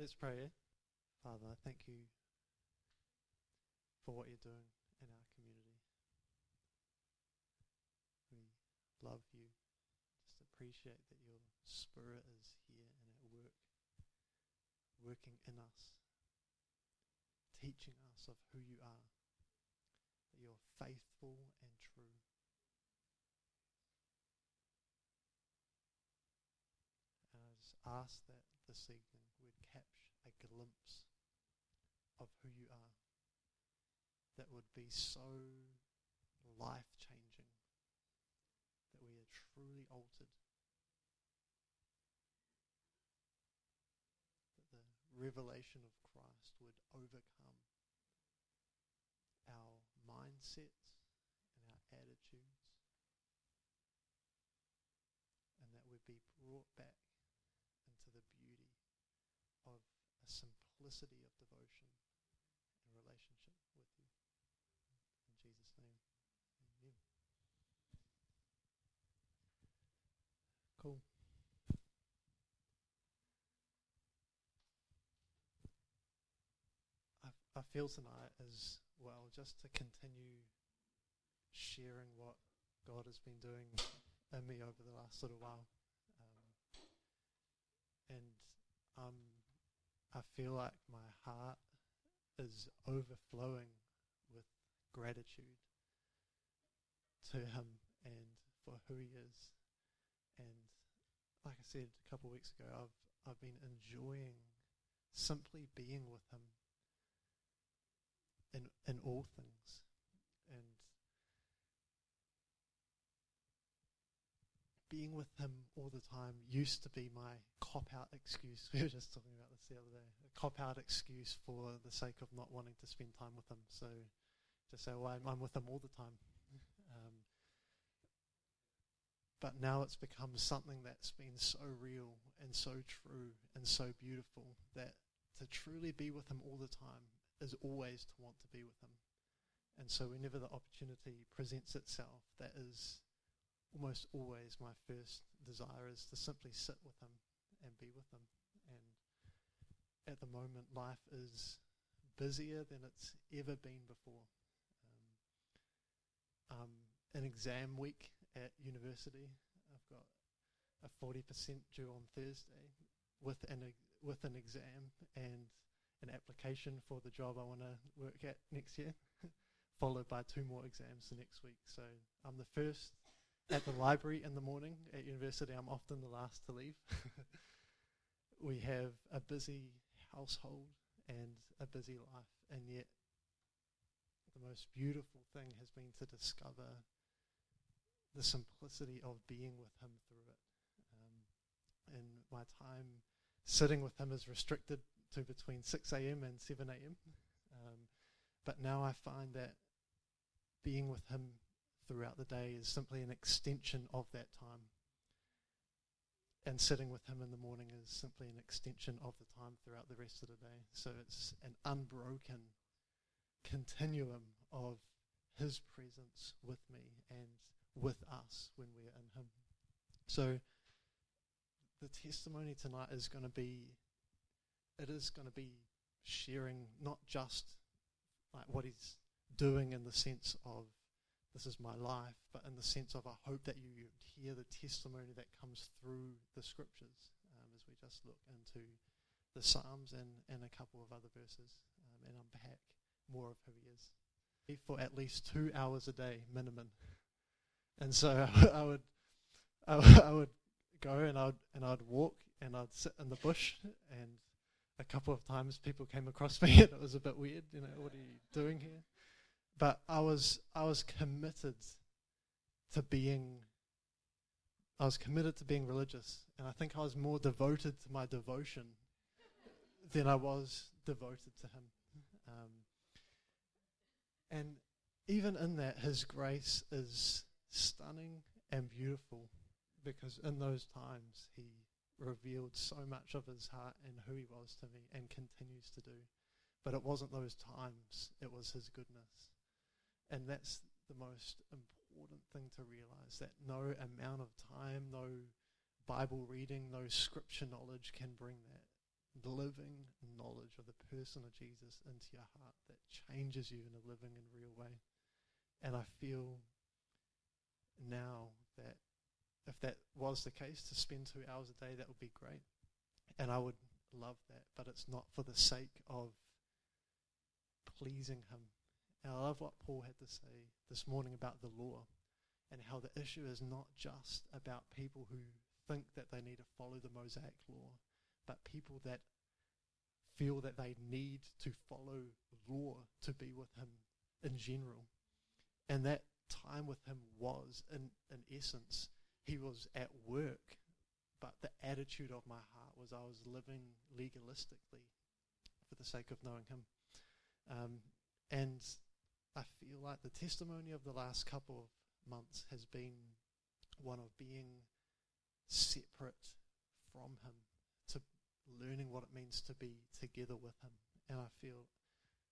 Let's pray. Father, thank you for what you're doing in our community. We love you. Just appreciate that your spirit is here and at work, working in us, teaching us of who you are, that you're faithful and true. And I just ask that this evening a glimpse of who you are that would be so life changing that we are truly altered. That the revelation of Christ would overcome our mindsets and our attitudes, and that would be brought back into the beauty of a simplicity of devotion and relationship with you. In Jesus' name, amen. Cool. I, I feel tonight as well just to continue sharing what God has been doing in me over the last little while. Um, and um, I feel like my heart is overflowing with gratitude to Him and for who He is. And like I said a couple of weeks ago, I've I've been enjoying simply being with Him in in all things, and being with him all the time used to be my cop out excuse. We were just talking about this the other day. A cop out excuse for the sake of not wanting to spend time with him. So just say, well, I'm, I'm with him all the time. Um, but now it's become something that's been so real and so true and so beautiful that to truly be with him all the time is always to want to be with him. And so whenever the opportunity presents itself, that is almost always my first desire is to simply sit with him and be with him. And at the moment, life is busier than it's ever been before. Um, um, an exam week at university. I've got a 40% due on Thursday with an, with an exam and an application for the job I want to work at next year, followed by two more exams the next week. So I'm the first at the library in the morning. At university, I'm often the last to leave. we have a busy household and a busy life, and yet the most beautiful thing has been to discover the simplicity of being with Him through it. Um, and my time sitting with Him is restricted to between 6 a.m. and 7 a.m. Um, but now I find that being with Him throughout the day is simply an extension of that time. And sitting with Him in the morning is simply an extension of the time throughout the rest of the day. So it's an unbroken continuum of His presence with me and with us when we're in Him. So the testimony tonight is going to be, it is going to be sharing not just like what He's doing in the sense of this is my life, but in the sense of I hope that you hear the testimony that comes through the scriptures um, as we just look into the Psalms and, and a couple of other verses um, and unpack more of who he is. For at least two hours a day minimum. And so I would, I would, I would go and I'd, and I'd walk and I'd sit in the bush and a couple of times people came across me and it was a bit weird, you know, what are you doing here? But I was I was committed to being I was committed to being religious, and I think I was more devoted to my devotion than I was devoted to Him. Um, and even in that, His grace is stunning and beautiful because in those times He revealed so much of His heart and who He was to me and continues to do. But it wasn't those times, it was His goodness. And that's the most important thing to realize that no amount of time, no Bible reading, no scripture knowledge can bring that. living knowledge of the person of Jesus into your heart that changes you in a living and real way. And I feel now that if that was the case, to spend two hours a day, that would be great. And I would love that. But it's not for the sake of pleasing Him. And I love what Paul had to say this morning about the law and how the issue is not just about people who think that they need to follow the Mosaic law, but people that feel that they need to follow law to be with Him in general. And that time with Him was, in, in essence, He was at work, but the attitude of my heart was I was living legalistically for the sake of knowing Him. Um, and I feel like the testimony of the last couple of months has been one of being separate from Him, to learning what it means to be together with Him. And I feel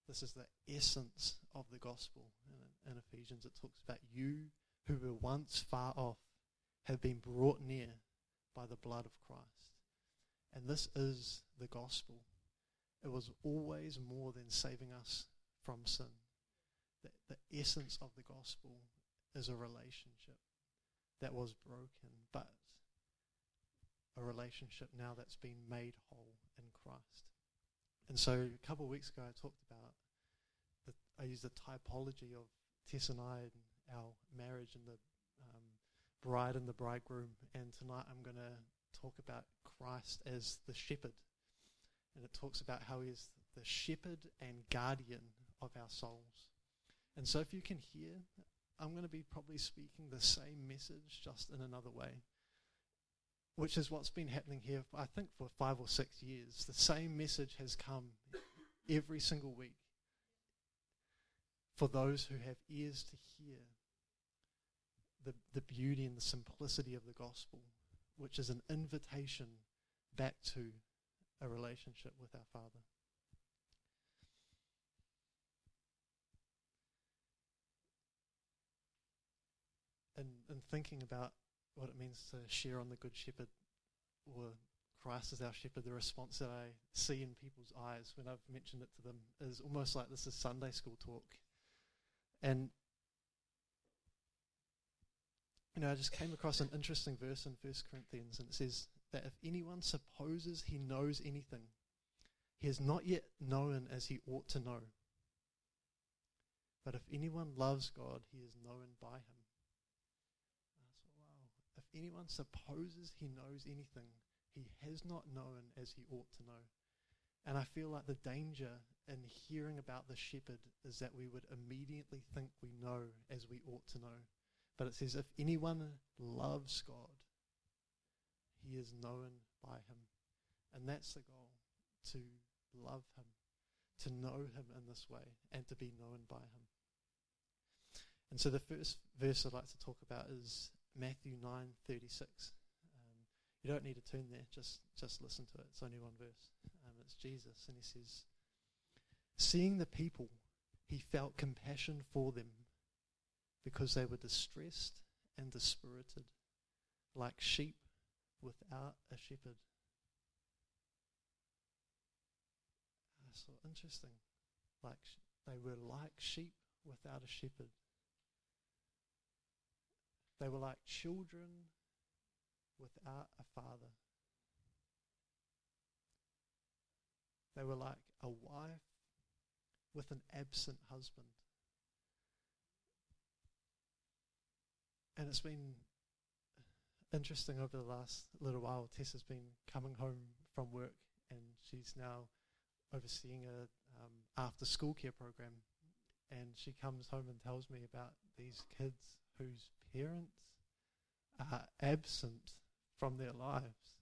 this is the essence of the gospel. In, in Ephesians, it talks about you who were once far off have been brought near by the blood of Christ. And this is the gospel. It was always more than saving us from sin. The, the essence of the gospel is a relationship that was broken, but a relationship now that's been made whole in Christ. And so a couple of weeks ago, I talked about, the, I used the typology of Tess and I and our marriage and the um, bride and the bridegroom. And tonight I'm going to talk about Christ as the shepherd. And it talks about how he is the shepherd and guardian of our souls. And so if you can hear, I'm going to be probably speaking the same message just in another way which is what's been happening here, I think, for five or six years. The same message has come every single week for those who have ears to hear the, the beauty and the simplicity of the gospel, which is an invitation back to a relationship with our Father. And, and thinking about what it means to share on the Good Shepherd or Christ as our shepherd, the response that I see in people's eyes when I've mentioned it to them is almost like this is Sunday school talk. And, you know, I just came across an interesting verse in 1 Corinthians, and it says that if anyone supposes he knows anything, he has not yet known as he ought to know. But if anyone loves God, he is known by him anyone supposes he knows anything, he has not known as he ought to know. And I feel like the danger in hearing about the shepherd is that we would immediately think we know as we ought to know. But it says, if anyone loves God, he is known by him. And that's the goal to love him, to know him in this way, and to be known by him. And so the first verse I'd like to talk about is Matthew 9:36. Um, you don't need to turn there; just just listen to it. It's only one verse. Um, it's Jesus, and he says, "Seeing the people, he felt compassion for them, because they were distressed and dispirited, like sheep without a shepherd." Uh, so interesting. Like sh- they were like sheep without a shepherd. They were like children without a father. They were like a wife with an absent husband. And it's been interesting over the last little while. Tess has been coming home from work and she's now overseeing a um, after school care program. And she comes home and tells me about these kids whose parents are absent from their lives.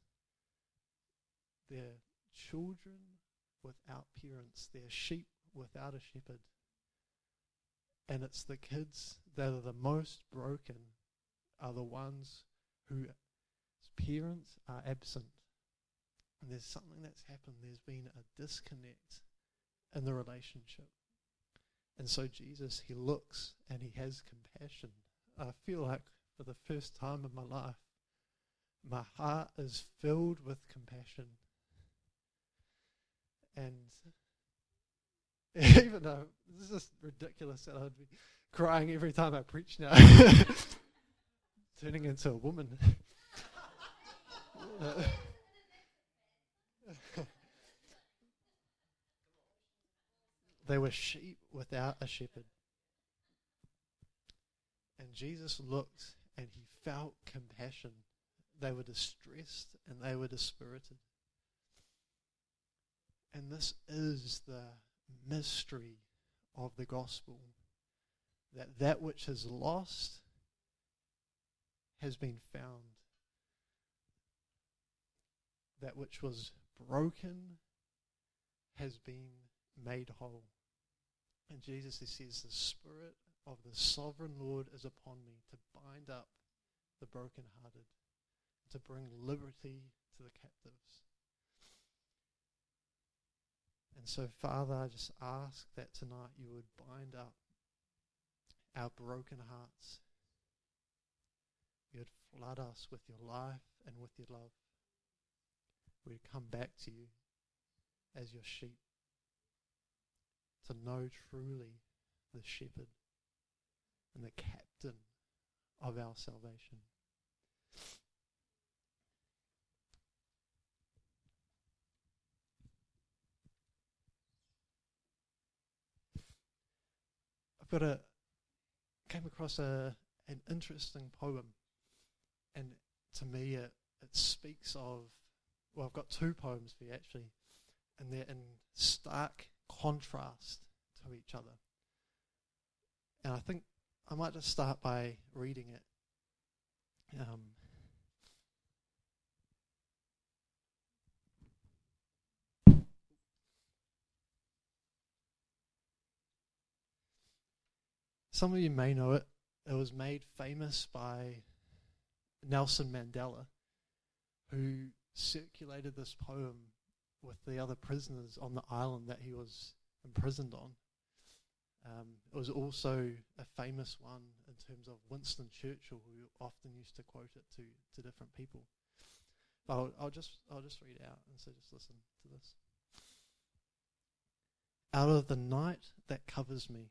They're children without parents, they're sheep without a shepherd. And it's the kids that are the most broken are the ones whose parents are absent. And there's something that's happened. There's been a disconnect in the relationship. And so Jesus, he looks and he has compassion I feel like for the first time in my life, my heart is filled with compassion. And even though this is ridiculous that I'd be crying every time I preach now, turning into a woman. they were sheep without a shepherd. And Jesus looked and he felt compassion. They were distressed and they were dispirited. And this is the mystery of the gospel that that which is lost has been found. That which was broken has been made whole. And Jesus he says, The Spirit of the sovereign Lord is upon me to bind up the brokenhearted, to bring liberty to the captives. And so, Father, I just ask that tonight you would bind up our broken hearts. You would flood us with your life and with your love. We'd come back to you as your sheep to know truly the shepherd and the captain of our salvation. I've got a came across a an interesting poem, and to me it it speaks of well I've got two poems for you actually, and they're in stark contrast to each other. And I think I might just start by reading it. Um, some of you may know it. It was made famous by Nelson Mandela, who circulated this poem with the other prisoners on the island that he was imprisoned on. Um, it was also a famous one in terms of Winston Churchill, who often used to quote it to, to different people. But I'll, I'll just I'll just read out and so just listen to this. Out of the night that covers me,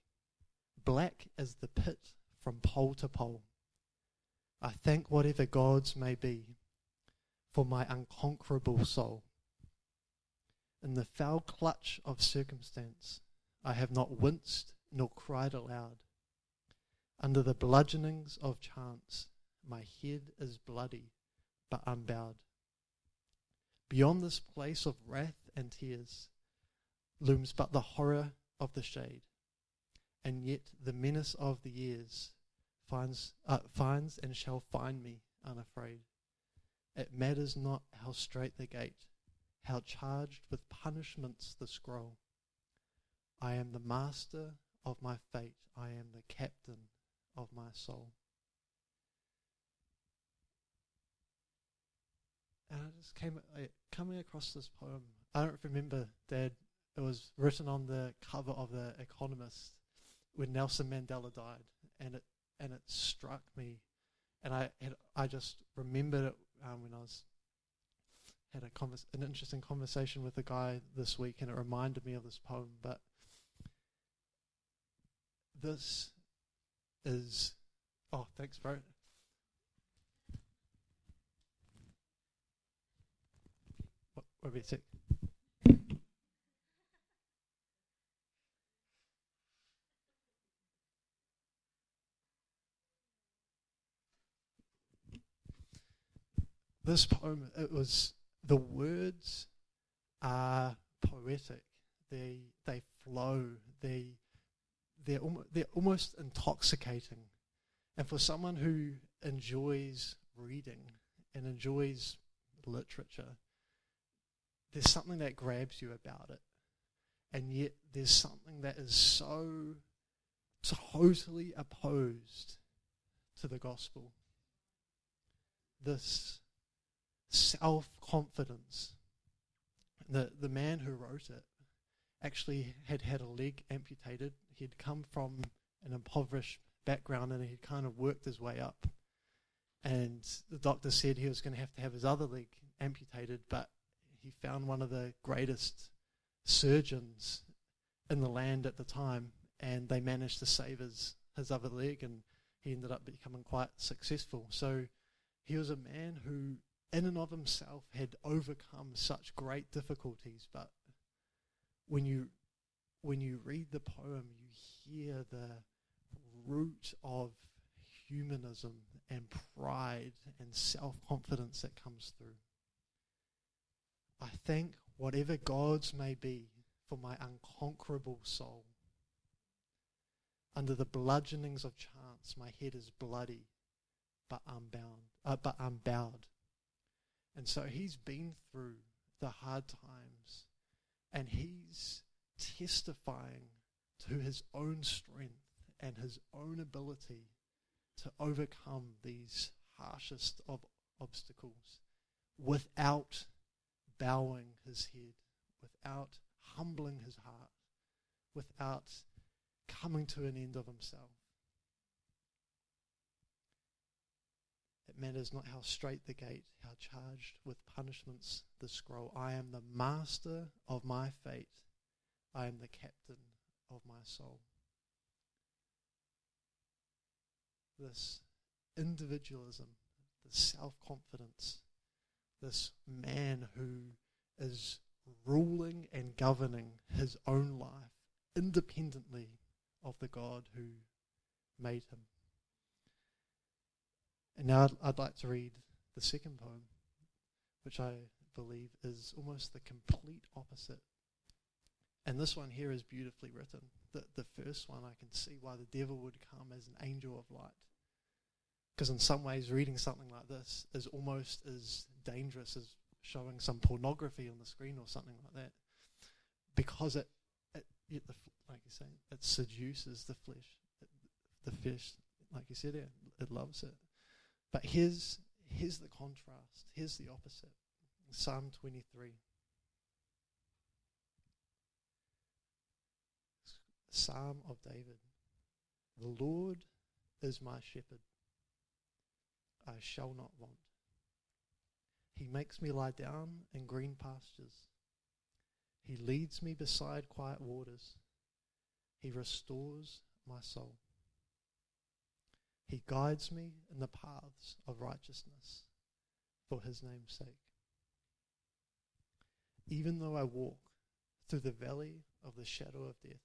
black as the pit from pole to pole, I thank whatever gods may be for my unconquerable soul. In the foul clutch of circumstance, I have not winced nor cried aloud. Under the bludgeonings of chance, my head is bloody but unbowed. Beyond this place of wrath and tears looms but the horror of the shade, and yet the menace of the years finds, uh, finds and shall find me unafraid. It matters not how straight the gate, how charged with punishments the scroll. I am the master of my fate, I am the captain of my soul. And I just came coming across this poem. I don't remember, Dad. It was written on the cover of the Economist when Nelson Mandela died, and it and it struck me, and I had, I just remembered it um, when I was had a convers- an interesting conversation with a guy this week, and it reminded me of this poem. But this is oh, thanks, bro. What, what sick? This poem, it was the words are poetic. They they flow. They they're almost, they're almost intoxicating. And for someone who enjoys reading and enjoys literature, there's something that grabs you about it. And yet there's something that is so totally opposed to the gospel. This self confidence. The, the man who wrote it actually had had a leg amputated. He'd come from an impoverished background and he'd kind of worked his way up. And the doctor said he was going to have to have his other leg amputated, but he found one of the greatest surgeons in the land at the time, and they managed to save his, his other leg, and he ended up becoming quite successful. So he was a man who, in and of himself, had overcome such great difficulties. But when you when you read the poem, you hear the root of humanism and pride and self confidence that comes through. I thank whatever gods may be for my unconquerable soul. Under the bludgeonings of chance, my head is bloody, but unbound, uh, but unbowed. And so he's been through the hard times, and he's testifying to his own strength and his own ability to overcome these harshest of obstacles without bowing his head, without humbling his heart, without coming to an end of himself. It matters not how straight the gate, how charged with punishments the scroll. I am the master of my fate. I am the captain of my soul. This individualism, the self confidence, this man who is ruling and governing his own life independently of the God who made him. And now I'd, I'd, like to read the second poem, which I believe is almost the complete opposite. And this one here is beautifully written. The, the first one, I can see why the devil would come as an angel of light. Because in some ways, reading something like this is almost as dangerous as showing some pornography on the screen or something like that, because it, it, it like you say, it seduces the flesh. It, the fish, like you said, it, it loves it. But here's here's the contrast. Here's the opposite. Psalm 23. Psalm of David. The Lord is my shepherd. I shall not want. He makes me lie down in green pastures. He leads me beside quiet waters. He restores my soul. He guides me in the paths of righteousness for his name's sake. Even though I walk through the valley of the shadow of death,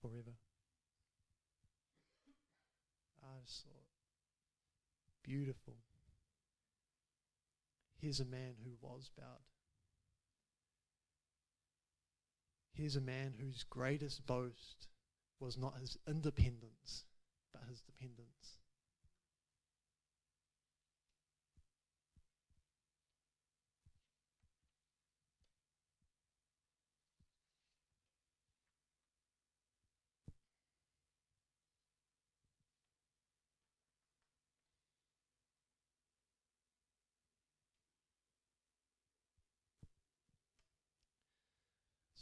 forever. I just thought, beautiful. Here's a man who was bowed. Here's a man whose greatest boast was not his independence, but his dependence.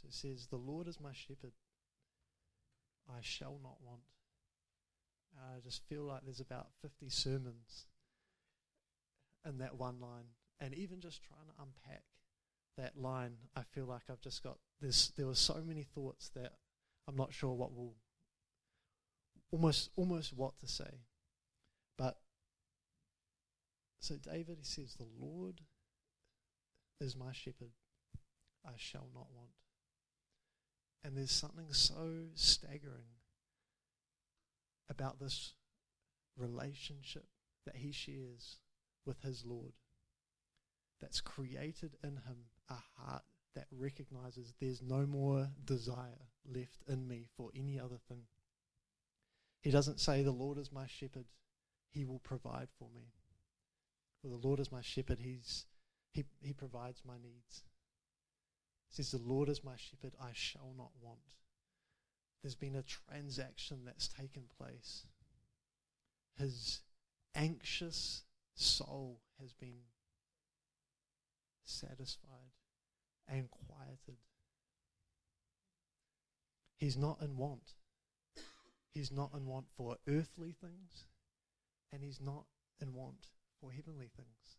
So it says, The Lord is my shepherd. I shall not want. I just feel like there's about 50 sermons in that one line. And even just trying to unpack that line, I feel like I've just got this. There were so many thoughts that I'm not sure what will, almost, almost what to say. But, so David, he says, The Lord is my shepherd. I shall not want. And there's something so staggering about this relationship that he shares with his Lord that's created in him a heart that recognizes there's no more desire left in me for any other thing. He doesn't say, The Lord is my shepherd, he will provide for me. Well, the Lord is my shepherd, he's, he, he provides my needs. Says, The Lord is my shepherd, I shall not want. There's been a transaction that's taken place. His anxious soul has been satisfied and quieted. He's not in want. He's not in want for earthly things, and he's not in want for heavenly things.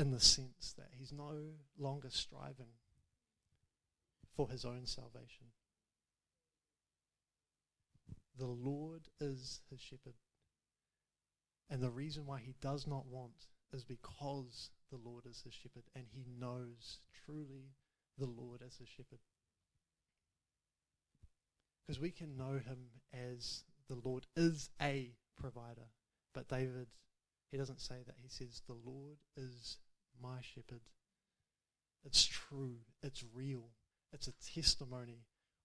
In the sense that he's no longer striving for his own salvation. The Lord is his shepherd. And the reason why he does not want is because the Lord is his shepherd and he knows truly the Lord as his shepherd. Because we can know him as the Lord is a provider. But David, he doesn't say that. He says, The Lord is my shepherd. It's true. It's real. It's a testimony.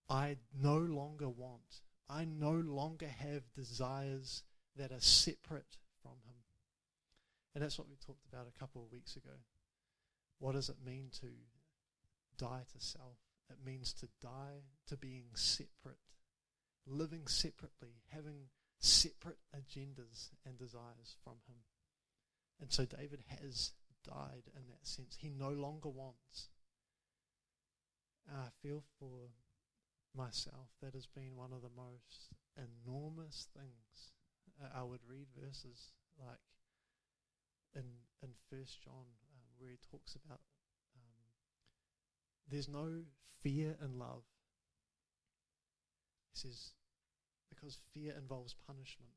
I no longer want. I no longer have desires that are separate from Him. And that's what we talked about a couple of weeks ago. What does it mean to die to self? It means to die to being separate, living separately, having separate agendas and desires from Him. And so David has died in that sense. He no longer wants. I feel for myself that has been one of the most enormous things. I would read verses like in in First John um, where he talks about um, there's no fear in love. He says because fear involves punishment,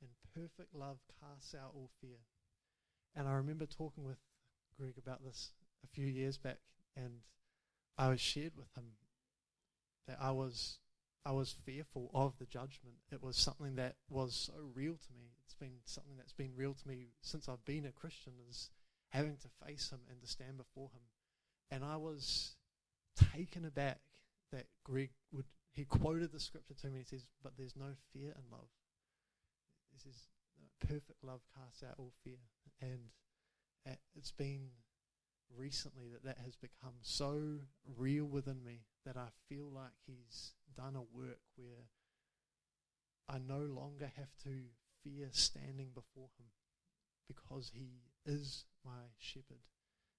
and perfect love casts out all fear. And I remember talking with Greg about this a few years back, and I was shared with him that I was I was fearful of the judgment. It was something that was so real to me. It's been something that's been real to me since I've been a Christian is having to face him and to stand before him. And I was taken aback that Greg would he quoted the scripture to me. He says, "But there's no fear in love." He says, "Perfect love casts out all fear," and uh, it's been recently that that has become so real within me that I feel like He's done a work where I no longer have to fear standing before Him because He is my shepherd.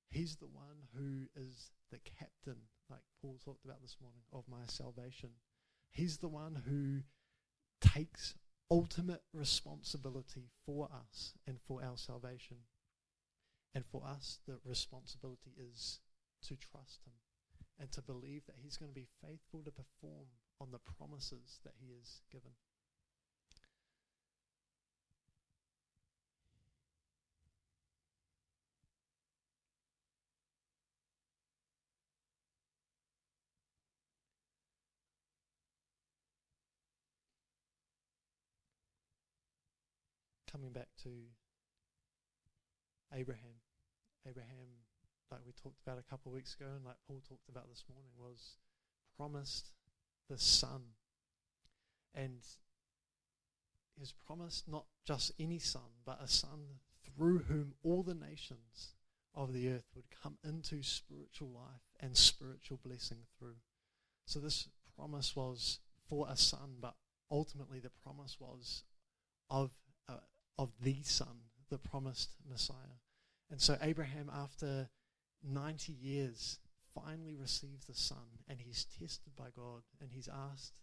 He's the one who is the captain, like Paul talked about this morning, of my salvation. He's the one who takes ultimate responsibility for us and for our salvation. And for us, the responsibility is to trust Him and to believe that He's going to be faithful to perform on the promises that He has given. Coming back to Abraham. Abraham, like we talked about a couple of weeks ago, and like Paul talked about this morning, was promised the son. And was promised not just any son, but a son through whom all the nations of the earth would come into spiritual life and spiritual blessing through. So this promise was for a son, but ultimately the promise was of of the Son, the promised Messiah. And so Abraham, after 90 years, finally receives the Son, and he's tested by God, and he's asked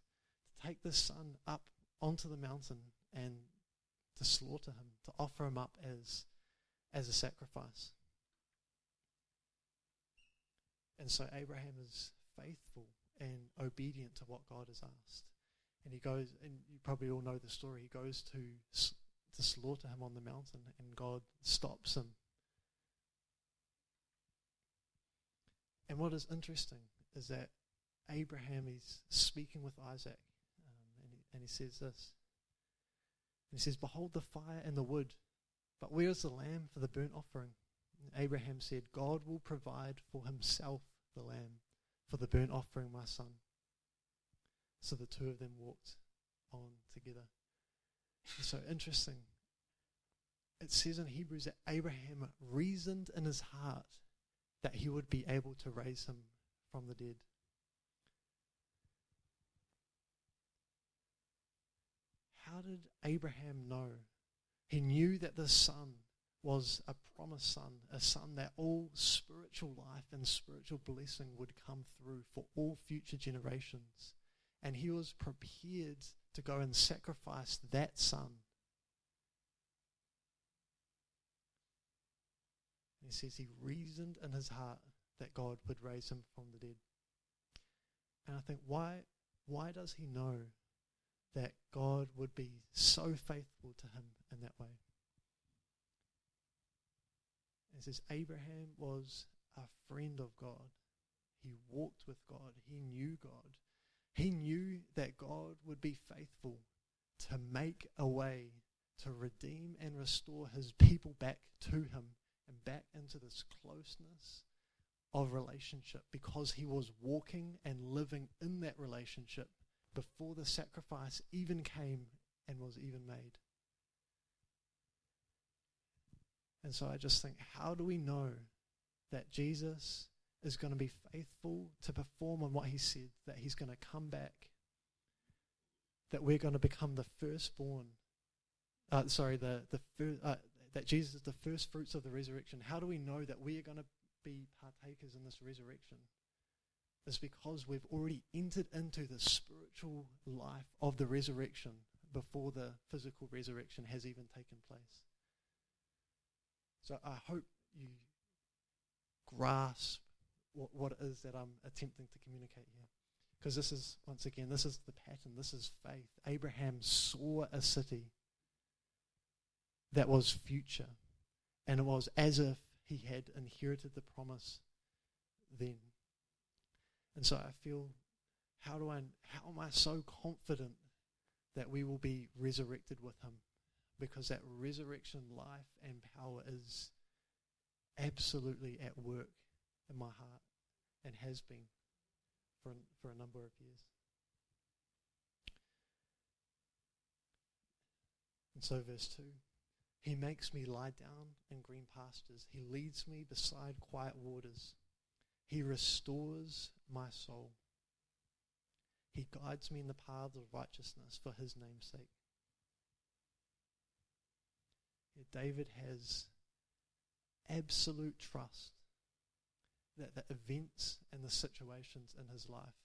to take the Son up onto the mountain and to slaughter him, to offer him up as, as a sacrifice. And so Abraham is faithful and obedient to what God has asked. And he goes, and you probably all know the story, he goes to to slaughter him on the mountain, and God stops him. And what is interesting is that Abraham is speaking with Isaac, um, and, he, and he says this. And he says, Behold the fire and the wood, but where is the lamb for the burnt offering? And Abraham said, God will provide for himself the lamb for the burnt offering, my son. So the two of them walked on together. It's so interesting. It says in Hebrews that Abraham reasoned in his heart that he would be able to raise him from the dead. How did Abraham know? He knew that the son was a promised son, a son that all spiritual life and spiritual blessing would come through for all future generations. And he was prepared to go and sacrifice that son. He says he reasoned in his heart that God would raise him from the dead. And I think why why does he know that God would be so faithful to him in that way? It says Abraham was a friend of God. He walked with God. He knew God. He knew that God would be faithful to make a way to redeem and restore his people back to him and back into this closeness of relationship because he was walking and living in that relationship before the sacrifice even came and was even made. And so I just think, how do we know that Jesus is going to be faithful to perform on what he said, that he's going to come back, that we're going to become the firstborn, uh, sorry, the, the fir- uh, that Jesus is the first fruits of the resurrection? How do we know that we are going to be partakers in this resurrection? It's because we've already entered into the spiritual life of the resurrection before the physical resurrection has even taken place. So I hope you grasp what, what it is that I'm attempting to communicate here. Because this is, once again, this is the pattern. This is faith. Abraham saw a city that was future. And it was as if he had inherited the promise then. And so I feel, how do I, how am I so confident that we will be resurrected with him? because that resurrection life and power is absolutely at work in my heart and has been for, for a number of years. And so, verse 2 He makes me lie down in green pastures, He leads me beside quiet waters, He restores my soul. He guides me in the paths of righteousness for His name's sake. David has absolute trust that the events and the situations in his life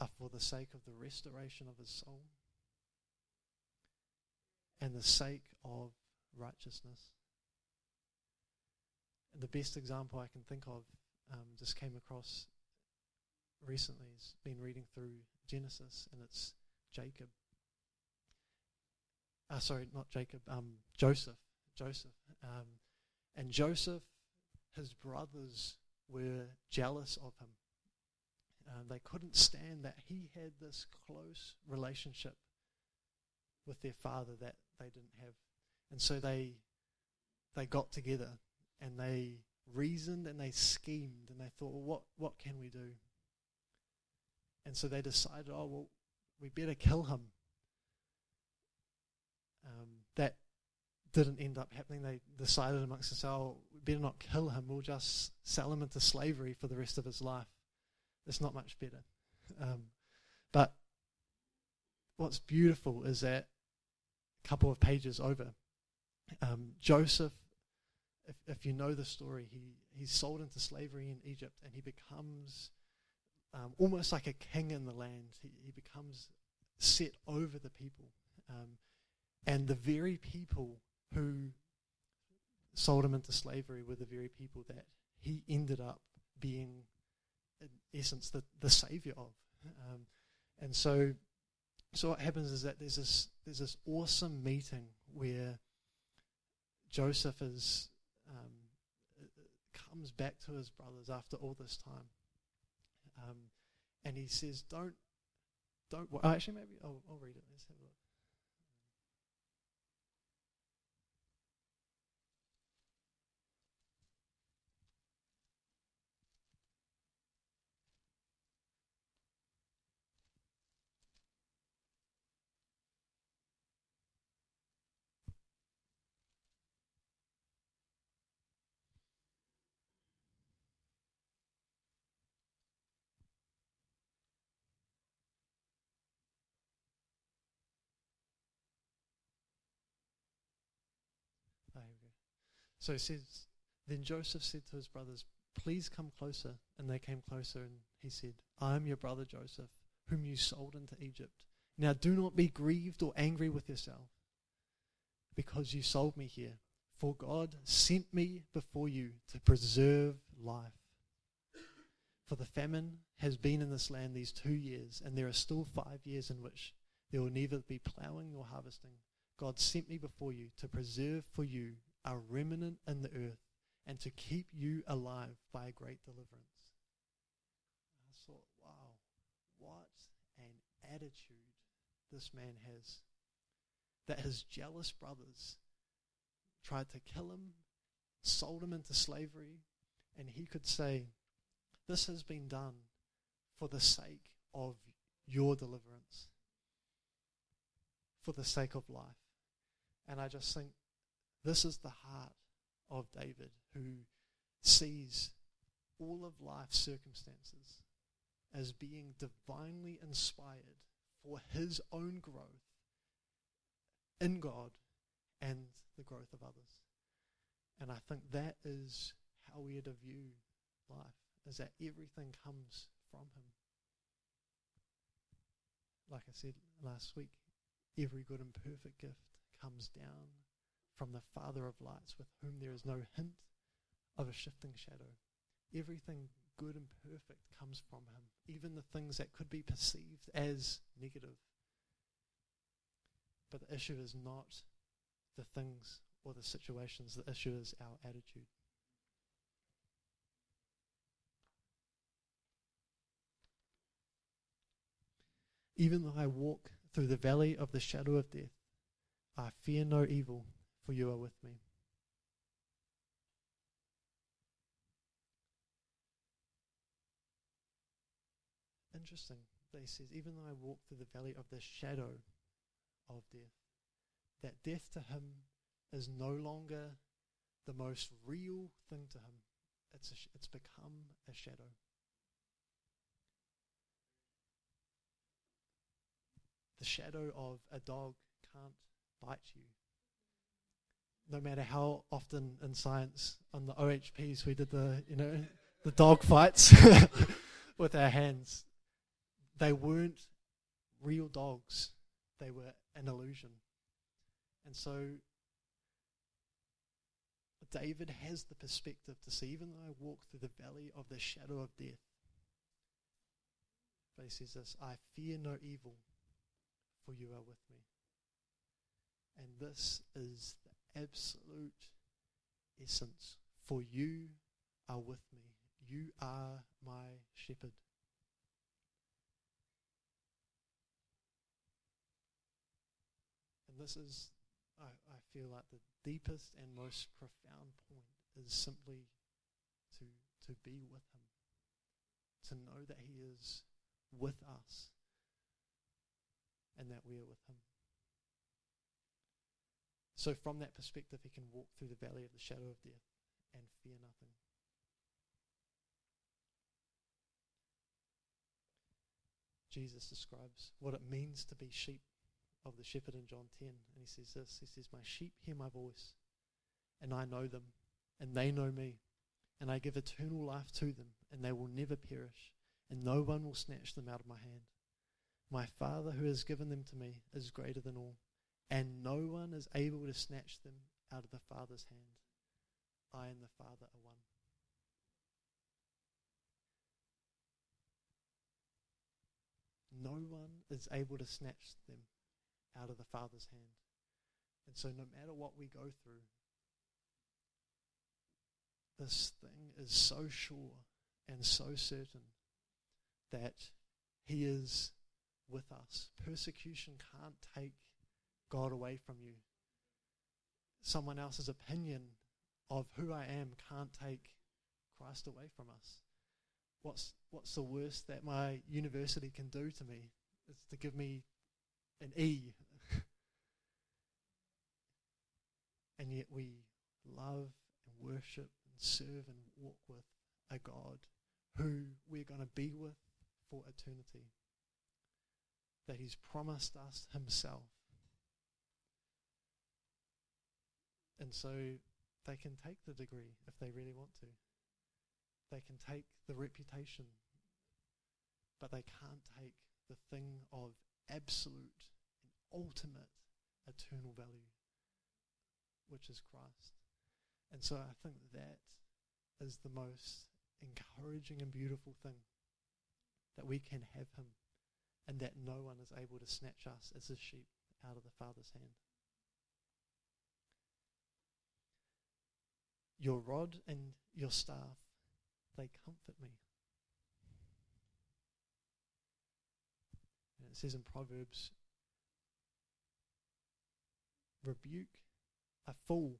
are for the sake of the restoration of his soul and the sake of righteousness. And the best example I can think of um, just came across recently. Has been reading through Genesis, and it's Jacob uh, sorry, not Jacob, um, Joseph. Joseph. Um, and Joseph, his brothers were jealous of him. Uh, they couldn't stand that he had this close relationship with their father that they didn't have. And so they they got together and they reasoned and they schemed and they thought, well, what, what can we do? And so they decided, oh, well, we better kill him um, that didn't end up happening. They decided amongst themselves, oh, we better not kill him. We'll just sell him into slavery for the rest of his life. It's not much better. Um, but what's beautiful is that a couple of pages over, um, Joseph, if, if you know the story, he, he's sold into slavery in Egypt and he becomes um, almost like a king in the land. He, he becomes set over the people. Um, and the very people who sold him into slavery were the very people that he ended up being, in essence, the, the savior of. Um, and so, so what happens is that there's this there's this awesome meeting where Joseph is um, comes back to his brothers after all this time, um, and he says, "Don't, don't." Oh, actually, maybe I'll, I'll read it. Let's have a look. So it says, Then Joseph said to his brothers, Please come closer. And they came closer, and he said, I am your brother Joseph, whom you sold into Egypt. Now do not be grieved or angry with yourself, because you sold me here. For God sent me before you to preserve life. For the famine has been in this land these two years, and there are still five years in which there will neither be ploughing nor harvesting. God sent me before you to preserve for you a remnant in the earth and to keep you alive by a great deliverance. I thought, wow, what an attitude this man has. That his jealous brothers tried to kill him, sold him into slavery, and he could say, This has been done for the sake of your deliverance, for the sake of life. And I just think this is the heart of David who sees all of life's circumstances as being divinely inspired for his own growth in God and the growth of others. And I think that is how we are to view life, is that everything comes from him. Like I said last week, every good and perfect gift comes down from the Father of lights, with whom there is no hint of a shifting shadow. Everything good and perfect comes from him, even the things that could be perceived as negative. But the issue is not the things or the situations, the issue is our attitude. Even though I walk through the valley of the shadow of death, I fear no evil, for you are with me. Interesting. They says, even though I walk through the valley of the shadow of death, that death to him is no longer the most real thing to him. It's, sh- it's become a shadow. The shadow of a dog can't bite you. No matter how often in science on the OHPs we did the you know the dog fights with our hands, they weren't real dogs. They were an illusion. And so David has the perspective to see, even though I walk through the valley of the shadow of death, but he says this I fear no evil, for you are with me. And this is the absolute essence. For you are with me. You are my shepherd. And this is I, I feel like the deepest and most profound point is simply to to be with him. To know that he is with us and that we are with him. So from that perspective he can walk through the valley of the shadow of death and fear nothing. Jesus describes what it means to be sheep of the shepherd in John 10. And he says this He says, My sheep hear my voice, and I know them, and they know me. And I give eternal life to them, and they will never perish, and no one will snatch them out of my hand. My Father who has given them to me is greater than all, and no one is able to snatch them out of the Father's hand. I and the Father are one. No one is able to snatch them out of the Father's hand. And so, no matter what we go through, this thing is so sure and so certain that He is with us. Persecution can't take God away from you. Someone else's opinion of who I am can't take Christ away from us. What's what's the worst that my university can do to me? It's to give me an E. and yet we love and worship and serve and walk with a God who we're going to be with for eternity. That He's promised us Himself. And so they can take the degree if they really want to. They can take the reputation, but they can't take the thing of absolute and ultimate eternal value, which is Christ. And so I think that is the most encouraging and beautiful thing that we can have Him and that no one is able to snatch us as a sheep out of the Father's hand. Your rod and your staff, they comfort me. And it says in Proverbs rebuke a fool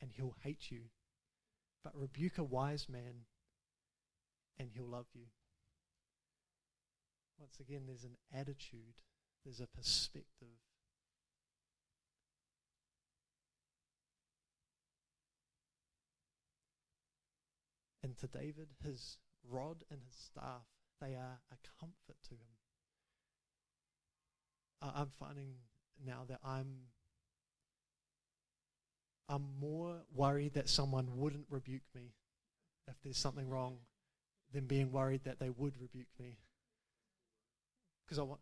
and he'll hate you, but rebuke a wise man and he'll love you. Once again, there's an attitude, there's a perspective. And to David, his rod and his staff, they are a comfort to him. I'm finding now that I'm I'm more worried that someone wouldn't rebuke me if there's something wrong than being worried that they would rebuke me. Because I want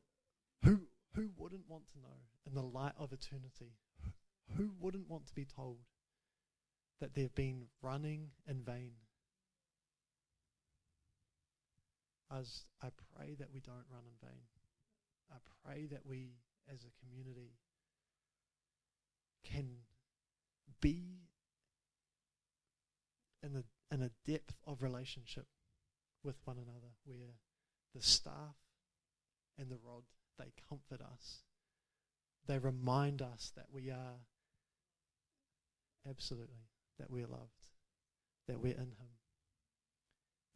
who who wouldn't want to know in the light of eternity? Who wouldn't want to be told that they've been running in vain? As I pray that we don't run in vain. I pray that we as a community can be in the in a depth of relationship with one another where the staff and the rod they comfort us they remind us that we are absolutely that we're loved that we're in him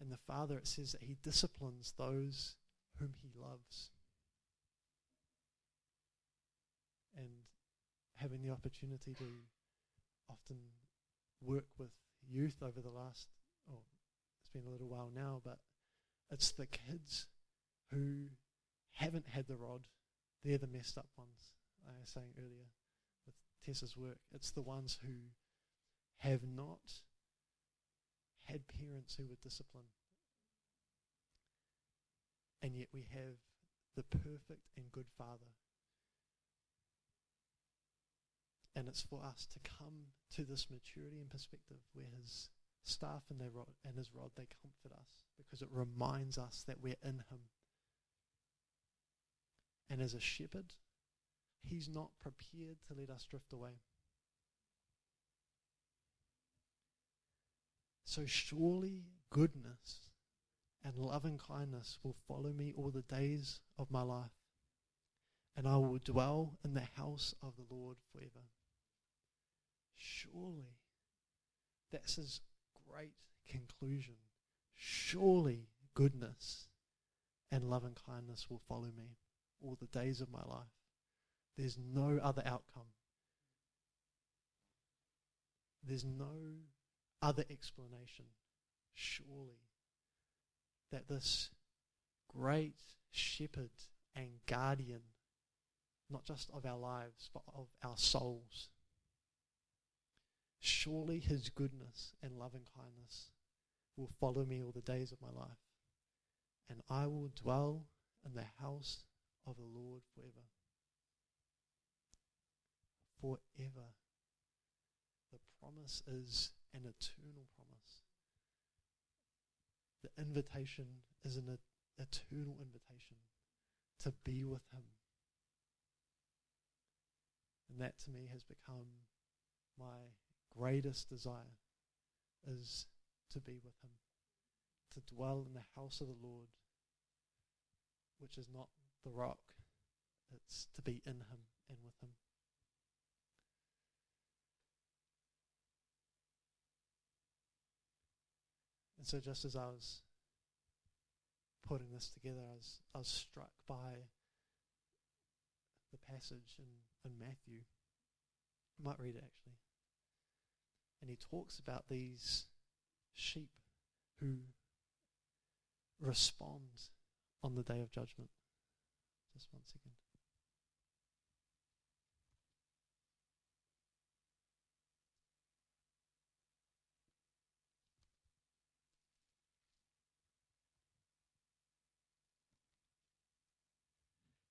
and the father it says that he disciplines those whom he loves and having the opportunity to often work with youth over the last, oh, it's been a little while now, but it's the kids who haven't had the rod. They're the messed up ones, I was saying earlier with Tessa's work. It's the ones who have not had parents who were disciplined. And yet we have the perfect and good Father And it's for us to come to this maturity and perspective where his staff and, rod, and his rod, they comfort us because it reminds us that we're in him. And as a shepherd, he's not prepared to let us drift away. So surely goodness and loving kindness will follow me all the days of my life, and I will dwell in the house of the Lord forever. Surely, that's his great conclusion. Surely, goodness and love and kindness will follow me all the days of my life. There's no other outcome. There's no other explanation, surely, that this great shepherd and guardian, not just of our lives, but of our souls, Surely his goodness and loving kindness will follow me all the days of my life, and I will dwell in the house of the Lord forever. Forever. The promise is an eternal promise. The invitation is an eternal invitation to be with Him. And that to me has become my greatest desire is to be with Him, to dwell in the house of the Lord, which is not the rock, it's to be in Him and with Him. So, just as I was putting this together, I was, I was struck by the passage in, in Matthew. I might read it actually. And he talks about these sheep who respond on the day of judgment. Just one second.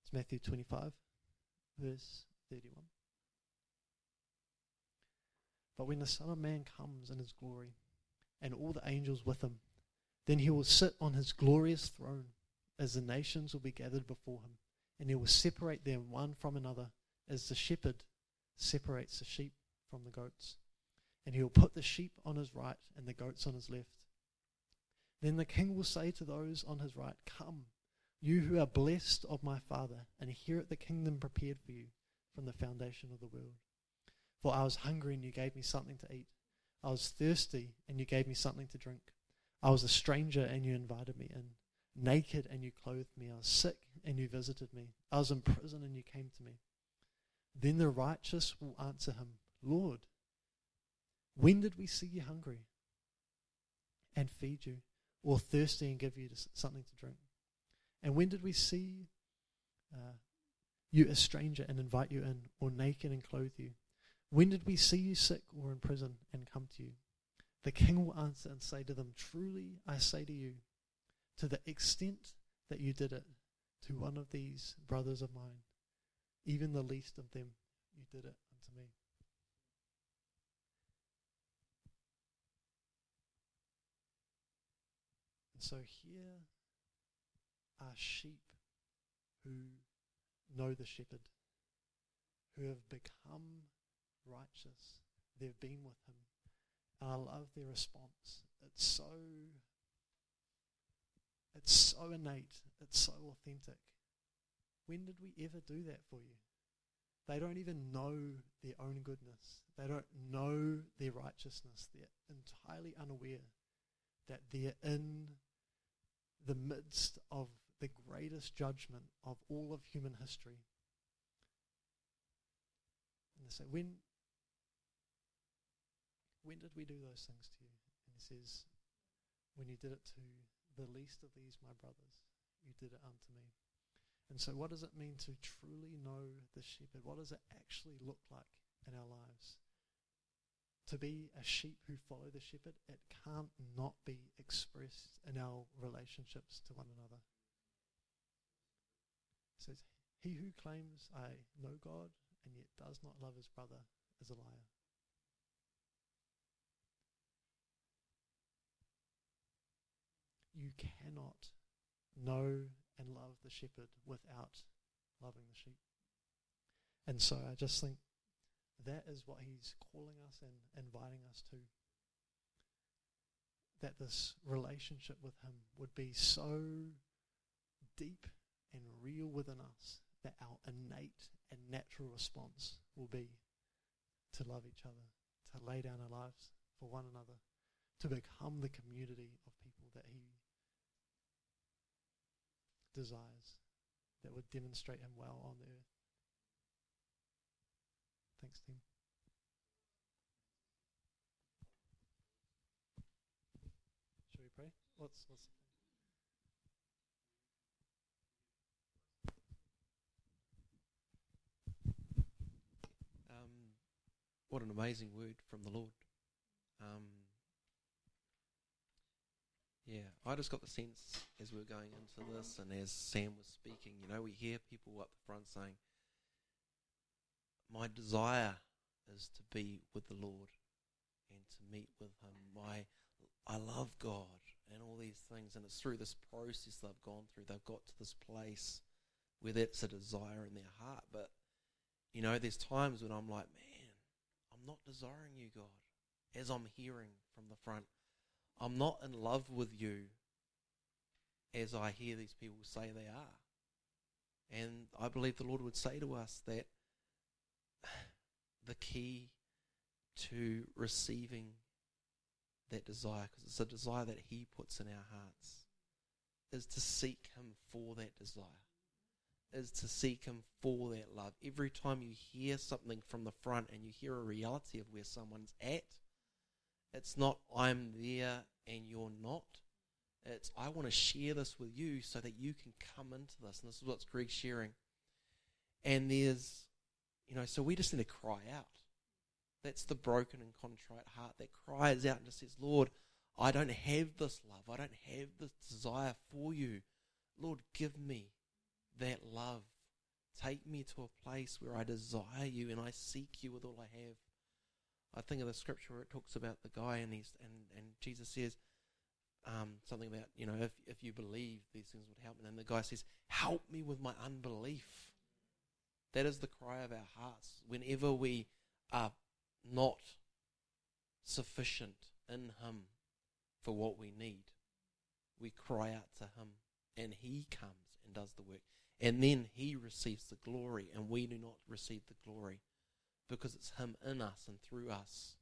It's Matthew 25, verse 31. But when the Son of Man comes in his glory, and all the angels with him, then he will sit on his glorious throne, as the nations will be gathered before him, and he will separate them one from another, as the shepherd separates the sheep from the goats. And he will put the sheep on his right and the goats on his left. Then the king will say to those on his right, Come, you who are blessed of my Father, and inherit the kingdom prepared for you from the foundation of the world. For I was hungry, and you gave me something to eat. I was thirsty, and you gave me something to drink. I was a stranger, and you invited me in. Naked, and you clothed me. I was sick, and you visited me. I was in prison, and you came to me. Then the righteous will answer him, Lord, when did we see you hungry and feed you, or thirsty and give you something to drink? And when did we see uh, you a stranger and invite you in, or naked and clothe you? When did we see you sick or in prison and come to you? The king will answer and say to them, Truly I say to you, to the extent that you did it to one of these brothers of mine, even the least of them, you did it unto me. And so here are sheep who know the shepherd, who have become righteous. They've been with him. And I love their response. It's so it's so innate. It's so authentic. When did we ever do that for you? They don't even know their own goodness. They don't know their righteousness. They're entirely unaware that they're in the midst of the greatest judgment of all of human history. And they say, when, when did we do those things to you? And he says, when you did it to the least of these, my brothers, you did it unto me. And so, what does it mean to truly know the shepherd? What does it actually look like in our lives? To be a sheep who follow the shepherd, it can't not be expressed in our relationships to one another. Says, He who claims, I know God, and yet does not love his brother is a liar. You cannot know and love the shepherd without loving the sheep. And so I just think that is what he's calling us and inviting us to. That this relationship with him would be so deep and real within us that our innate and natural response will be to love each other, to lay down our lives for one another, to become the community of people that He desires, that would demonstrate Him well on the earth. Thanks, Tim. Shall we pray? What's What an amazing word from the Lord. Um, yeah, I just got the sense as we were going into this and as Sam was speaking, you know, we hear people up the front saying, My desire is to be with the Lord and to meet with Him. My, I love God and all these things. And it's through this process they've gone through. They've got to this place where that's a desire in their heart. But, you know, there's times when I'm like, man, not desiring you, God, as I'm hearing from the front. I'm not in love with you as I hear these people say they are. And I believe the Lord would say to us that the key to receiving that desire, because it's a desire that He puts in our hearts, is to seek Him for that desire is to seek Him for that love. Every time you hear something from the front and you hear a reality of where someone's at, it's not I'm there and you're not. It's I want to share this with you so that you can come into this. And this is what's Greg's sharing. And there's, you know, so we just need to cry out. That's the broken and contrite heart that cries out and just says, Lord, I don't have this love. I don't have this desire for you. Lord, give me that love Take me to a place where I desire you and I seek you with all I have. I think of the scripture where it talks about the guy and he's and, and Jesus says um, something about, you know, if if you believe these things would help. Me and the guy says, Help me with my unbelief. That is the cry of our hearts. Whenever we are not sufficient in Him for what we need, we cry out to Him and He comes and does the work. And then He receives the glory and we do not receive the glory because it's Him in us and through us